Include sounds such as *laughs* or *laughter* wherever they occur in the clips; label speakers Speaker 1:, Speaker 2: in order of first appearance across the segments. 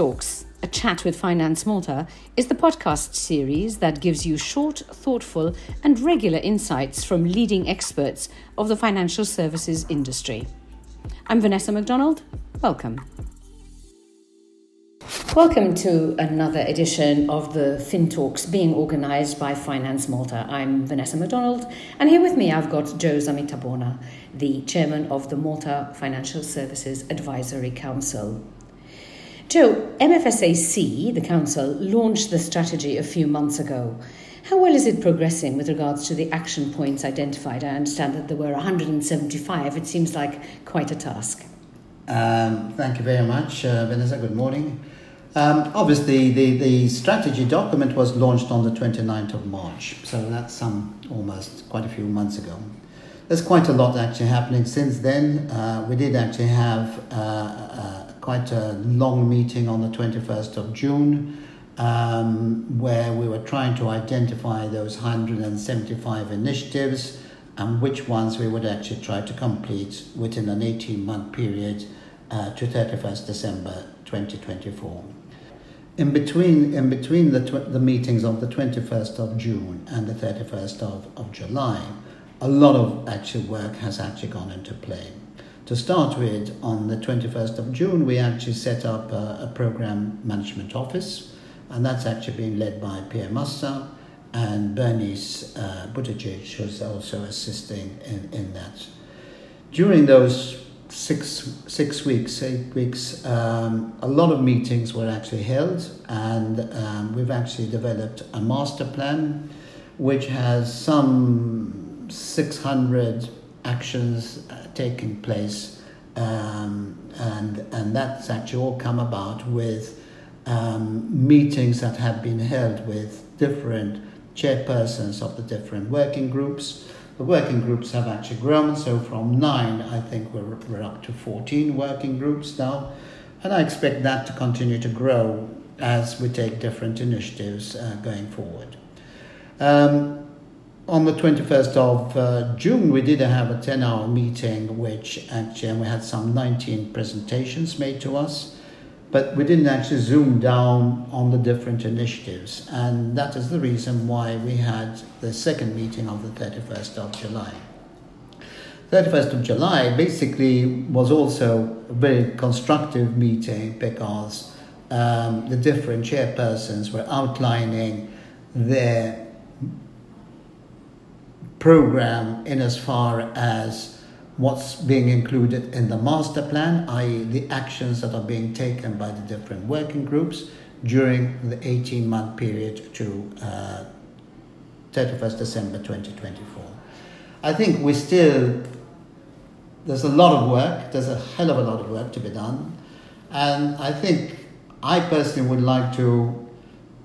Speaker 1: FinTalks, a chat with Finance Malta, is the podcast series that gives you short, thoughtful, and regular insights from leading experts of the financial services industry. I'm Vanessa McDonald. Welcome. Welcome to another edition of the FinTalks being organised by Finance Malta. I'm Vanessa McDonald, and here with me I've got Joe Zammit Tabona, the chairman of the Malta Financial Services Advisory Council. Joe, MFSAC, the council, launched the strategy a few months ago. How well is it progressing with regards to the action points identified? I understand that there were 175. It seems like quite a task.
Speaker 2: Um, thank you very much, uh, Vanessa. Good morning. Um, obviously, the, the strategy document was launched on the 29th of March, so that's some almost quite a few months ago. There's quite a lot actually happening since then. Uh, we did actually have uh, uh quite a long meeting on the 21st of June um, where we were trying to identify those 175 initiatives and which ones we would actually try to complete within an 18 month period uh, to 31st December 2024. In between, in between the, tw- the meetings of the 21st of June and the 31st of, of July, a lot of actual work has actually gone into play. To start with, on the 21st of June, we actually set up a, a program management office, and that's actually being led by Pierre Massa and Bernice uh, Buttigieg, who's also assisting in, in that. During those six six weeks, eight weeks, um, a lot of meetings were actually held, and um, we've actually developed a master plan, which has some 600 actions uh, taking place, um, and and that's actually all come about with um, meetings that have been held with different chairpersons of the different working groups. The working groups have actually grown, so from nine, I think we're, we're up to 14 working groups now, and I expect that to continue to grow as we take different initiatives uh, going forward. Um, on the 21st of uh, June, we did have a 10 hour meeting, which actually we had some 19 presentations made to us, but we didn't actually zoom down on the different initiatives. And that is the reason why we had the second meeting of the 31st of July. 31st of July basically was also a very constructive meeting because um, the different chairpersons were outlining their program in as far as what's being included in the master plan, i.e., the actions that are being taken by the different working groups during the 18 month period to uh, 31st December 2024. I think we still, there's a lot of work, there's a hell of a lot of work to be done, and I think I personally would like to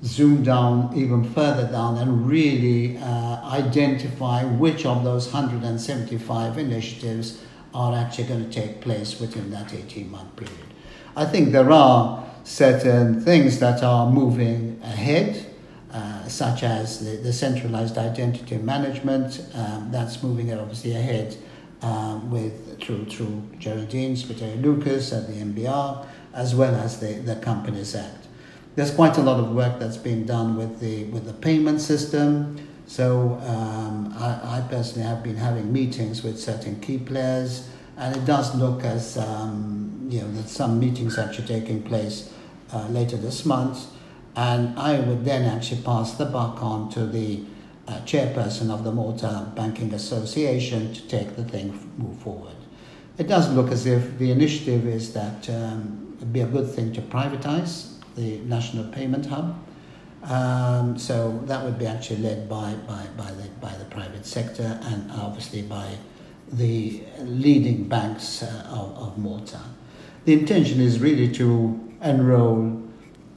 Speaker 2: zoom down even further down and really uh, identify which of those 175 initiatives are actually going to take place within that 18 month period. I think there are certain things that are moving ahead, uh, such as the, the, centralized identity management, um, that's moving obviously ahead um, with through through Geraldine Spiteri Lucas at the MBR, as well as the, the Companies Act there's quite a lot of work that's been done with the with the payment system. So um, I, I, personally have been having meetings with certain key players, and it does look as um, you know that some meetings are actually taking place uh, later this month, and I would then actually pass the buck on to the uh, chairperson of the Malta Banking Association to take the thing move forward. It does look as if the initiative is that um, it'd be a good thing to privatize the National Payment Hub. Um, so that would be actually led by, by, by, the, by the private sector and obviously by the leading banks uh, of, of Malta. The intention is really to enroll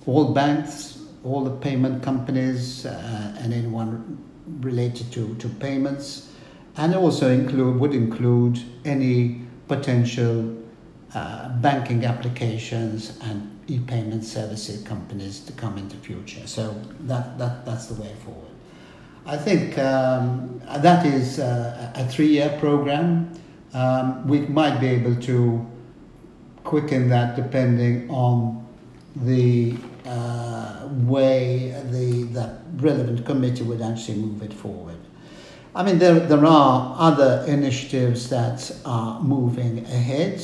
Speaker 2: all banks, all the payment companies, uh, and anyone related to, to payments, and also include would include any potential uh, banking applications and e-payment services companies to come into future. So that, that that's the way forward. I think um, that is a, a three-year program. Um, we might be able to quicken that depending on the uh, way the, the relevant committee would actually move it forward. I mean, there, there are other initiatives that are moving ahead,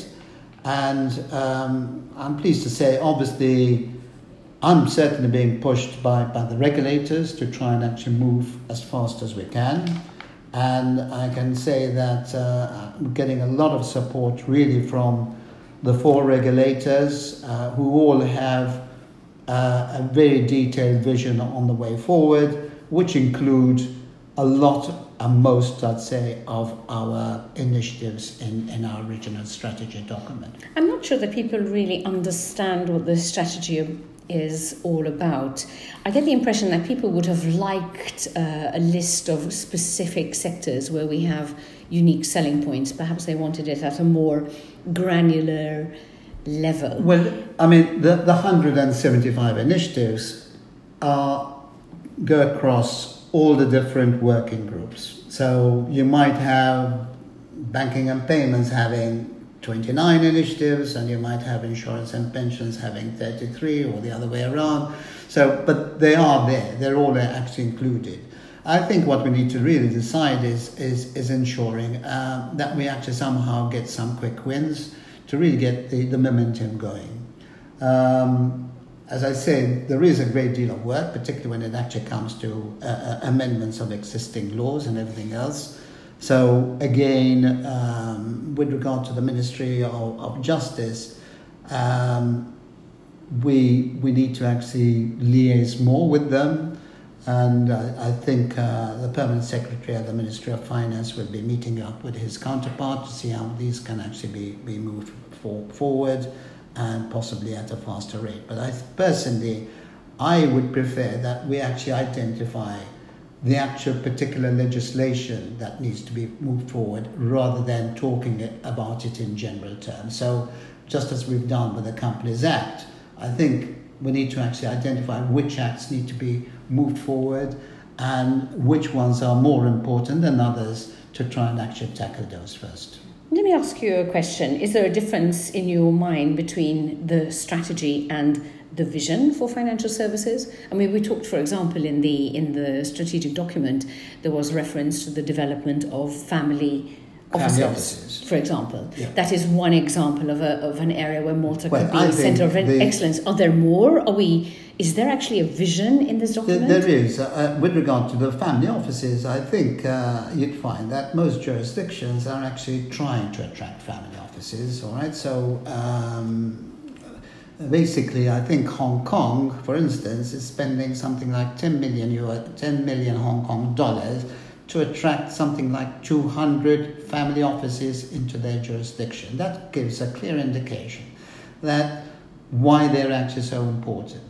Speaker 2: and um, I'm pleased to say, obviously, I'm certainly being pushed by, by the regulators to try and actually move as fast as we can. And I can say that uh, I'm getting a lot of support really from the four regulators uh, who all have uh, a very detailed vision on the way forward, which include a lot and most, I'd say, of our initiatives in, in our original strategy document.
Speaker 1: I'm not sure that people really understand what the strategy is all about. I get the impression that people would have liked uh, a list of specific sectors where we have unique selling points. Perhaps they wanted it at a more granular level.
Speaker 2: Well, I mean, the, the 175 initiatives are, go across all the different working groups. So you might have banking and payments having 29 initiatives, and you might have insurance and pensions having 33 or the other way around. So, but they are there, they're all actually included. I think what we need to really decide is, is, is ensuring uh, that we actually somehow get some quick wins to really get the, the momentum going. Um, as I said, there is a great deal of work, particularly when it actually comes to uh, uh amendments of existing laws and everything else. So again, um, with regard to the Ministry of, of Justice, um, we we need to actually liaise more with them, and I, I think uh, the permanent secretary of the Ministry of Finance will be meeting up with his counterpart to see how these can actually be be moved for, forward, and possibly at a faster rate. But I personally, I would prefer that we actually identify the actual particular legislation that needs to be moved forward rather than talking about it in general terms. So, just as we've done with the Companies Act, I think we need to actually identify which acts need to be moved forward and which ones are more important than others to try and actually tackle those first.
Speaker 1: Let me ask you a question. Is there a difference in your mind between the strategy and the vision for financial services. I mean, we talked, for example, in the in the strategic document, there was reference to the development of family offices,
Speaker 2: offices.
Speaker 1: for example.
Speaker 2: Yeah.
Speaker 1: That is one example of a of an area where Malta well, could be
Speaker 2: a
Speaker 1: centre of
Speaker 2: the,
Speaker 1: excellence. Are there more? Are we? Is there actually a vision in this document?
Speaker 2: there, there is. Uh, uh, with regard to the family offices, I think uh, you'd find that most jurisdictions are actually trying to attract family offices. All right, so. Um, basically, I think Hong Kong, for instance, is spending something like 10 million euro, 10 million Hong Kong dollars to attract something like 200 family offices into their jurisdiction. That gives a clear indication that why they're actually so important.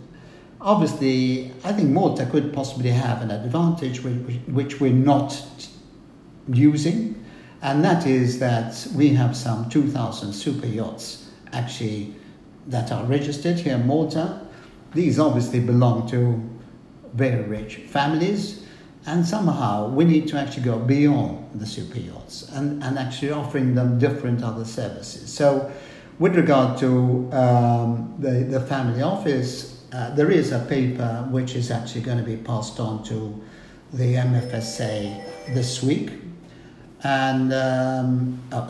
Speaker 2: Obviously, I think Malta could possibly have an advantage which, we're not using, and that is that we have some 2,000 super yachts actually that are registered here in Malta. These obviously belong to very rich families, and somehow we need to actually go beyond the super yachts and, and actually offering them different other services. So, with regard to um, the, the family office, uh, there is a paper which is actually going to be passed on to the MFSA this week, and um, oh,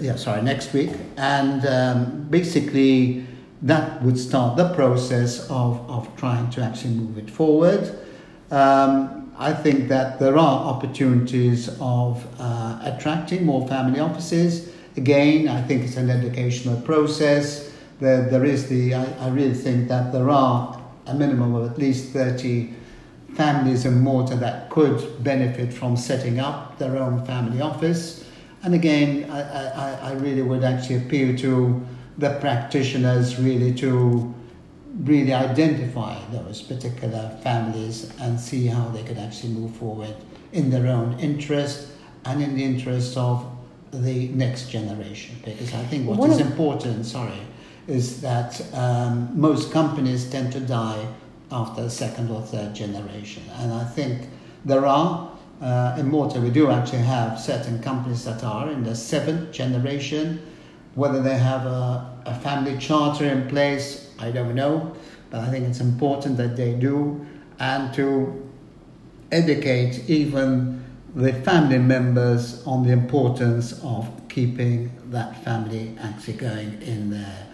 Speaker 2: yeah, sorry, next week, and um, basically that would start the process of, of trying to actually move it forward. Um, I think that there are opportunities of uh, attracting more family offices. Again, I think it's an educational process. There, there is the, I, I really think that there are a minimum of at least 30 families in Malta that could benefit from setting up their own family office. And again, I, I, I really would actually appeal to the practitioners really to really identify those particular families and see how they could actually move forward in their own interest and in the interest of the next generation. Because I think what is important, sorry, is that um, most companies tend to die after the second or third generation. And I think there are, uh, in Malta, we do actually have certain companies that are in the seventh generation whether they have a, a family charter in place, I don't know. but I think it's important that they do and to educate even the family members on the importance of keeping that family actually going in their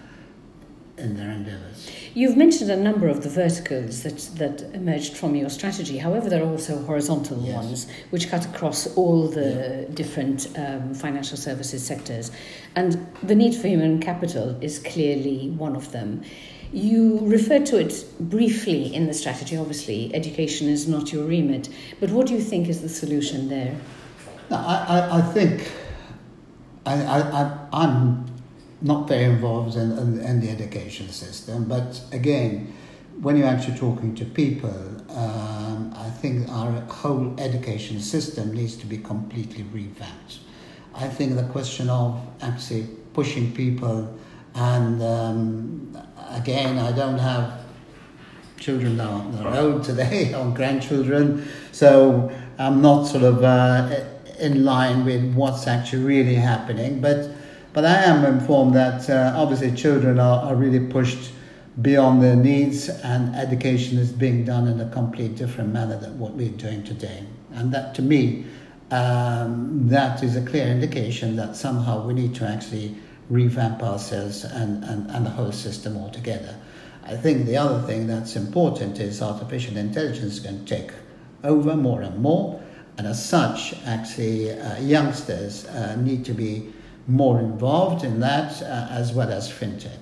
Speaker 2: in their endeavours.
Speaker 1: You've mentioned a number of the verticals that, that emerged from your strategy. However, there are also horizontal yes. ones which cut across all the yeah. different um, financial services sectors. And the need for human capital is clearly one of them. You referred to it briefly in the strategy. Obviously, education is not your remit, but what do you think is the solution there?
Speaker 2: No, I, I, I think I, I, I'm not very involved in, in, in, the education system, but again, when you're actually talking to people, um, I think our whole education system needs to be completely revamped. I think the question of actually pushing people and um, again, I don't have children on the road today *laughs* or grandchildren, so I'm not sort of uh, in line with what's actually really happening. But but I am informed that uh, obviously children are, are really pushed beyond their needs, and education is being done in a complete different manner than what we're doing today. And that, to me, um, that is a clear indication that somehow we need to actually revamp ourselves and, and, and the whole system altogether. I think the other thing that's important is artificial intelligence to take over more and more, and as such, actually, uh, youngsters uh, need to be more involved in that uh, as well as fintech.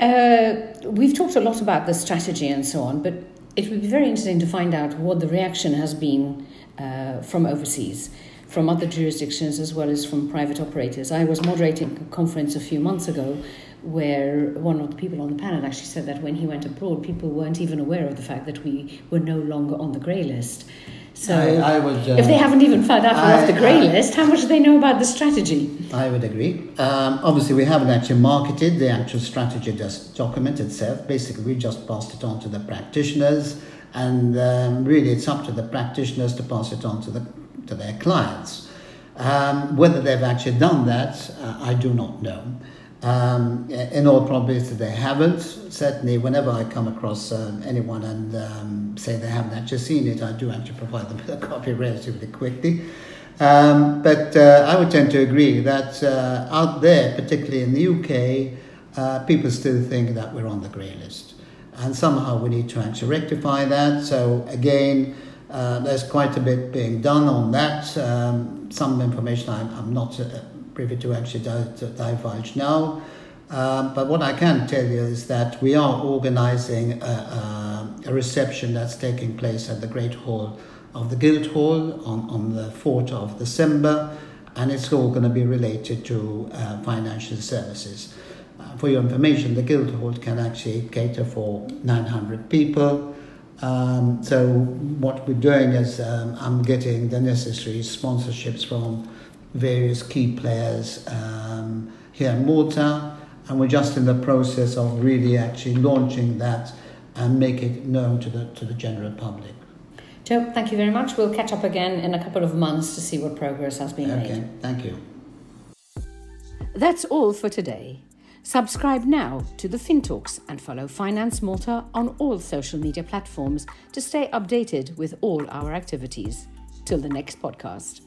Speaker 1: Uh, we've talked a lot about the strategy and so on, but it would be very interesting to find out what the reaction has been uh, from overseas from other jurisdictions as well as from private operators. I was moderating a conference a few months ago where one of the people on the panel actually said that when he went abroad, people weren't even aware of the fact that we were no longer on the grey list. So, I, I would, uh, if they haven't even found out off the grey list, how much do they know about the strategy?
Speaker 2: I would agree. Um, obviously, we haven't actually marketed the actual strategy just document itself. Basically, we just passed it on to the practitioners, and um, really, it's up to the practitioners to pass it on to the to their clients. Um, whether they've actually done that, uh, I do not know. Um, in all probability, they haven't. Certainly, whenever I come across um, anyone and um, say they haven't actually seen it, I do actually provide them *laughs* with a copy relatively quickly. Um, but uh, I would tend to agree that uh, out there, particularly in the UK, uh, people still think that we're on the grey list. And somehow we need to actually rectify that. So, again, uh, there's quite a bit being done on that. Um, some information I'm, I'm not uh, privy to actually divulge now. Um, but what I can tell you is that we are organizing a, a, a, reception that's taking place at the Great Hall of the Guildhall on, on the 4th of December, and it's all going to be related to uh, financial services. Uh, for your information, the Guildhall can actually cater for 900 people. Um, so what we're doing is um, I'm getting the necessary sponsorships from various key players um, here in Malta, and we're just in the process of really actually launching that and make it known to the to the general public.
Speaker 1: Joe, thank you very much. We'll catch up again in a couple of months to see what progress has been
Speaker 2: okay,
Speaker 1: made.
Speaker 2: Okay, thank you.
Speaker 1: That's all for today. Subscribe now to the FinTalks and follow Finance Malta on all social media platforms to stay updated with all our activities. Till the next podcast.